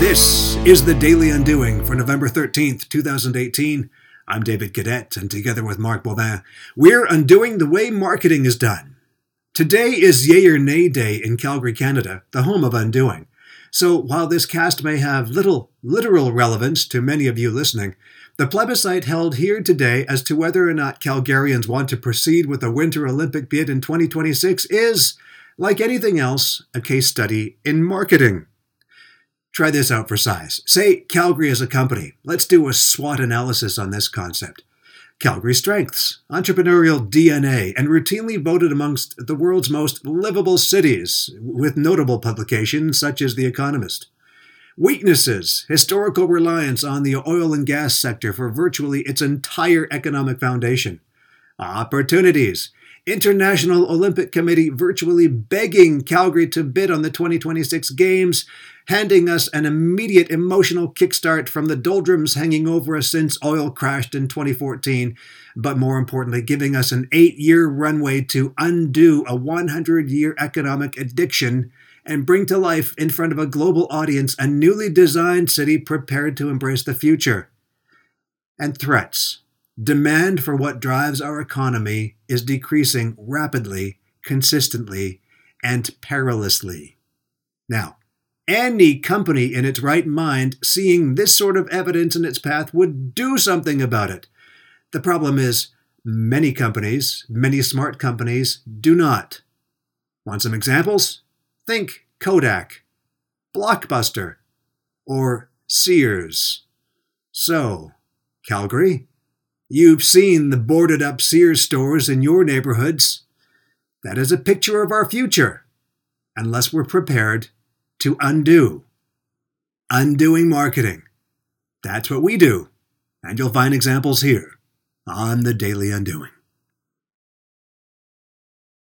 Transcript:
This is the Daily Undoing for November 13th, 2018. I'm David Cadet, and together with Mark Bovin, we're undoing the way marketing is done. Today is Yay or Nay Day in Calgary, Canada, the home of undoing. So while this cast may have little literal relevance to many of you listening, the plebiscite held here today as to whether or not Calgarians want to proceed with a Winter Olympic bid in 2026 is, like anything else, a case study in marketing. Try this out for size. Say Calgary is a company. Let's do a SWOT analysis on this concept. Calgary strengths, entrepreneurial DNA, and routinely voted amongst the world's most livable cities, with notable publications such as The Economist. Weaknesses, historical reliance on the oil and gas sector for virtually its entire economic foundation. Opportunities, International Olympic Committee virtually begging Calgary to bid on the 2026 Games, handing us an immediate emotional kickstart from the doldrums hanging over us since oil crashed in 2014, but more importantly, giving us an eight year runway to undo a 100 year economic addiction and bring to life in front of a global audience a newly designed city prepared to embrace the future. And threats Demand for what drives our economy is decreasing rapidly, consistently, and perilously. Now, any company in its right mind seeing this sort of evidence in its path would do something about it. The problem is, many companies, many smart companies, do not. Want some examples? Think Kodak, Blockbuster, or Sears. So, Calgary, You've seen the boarded up Sears stores in your neighborhoods. That is a picture of our future, unless we're prepared to undo. Undoing marketing. That's what we do, and you'll find examples here on the Daily Undoing.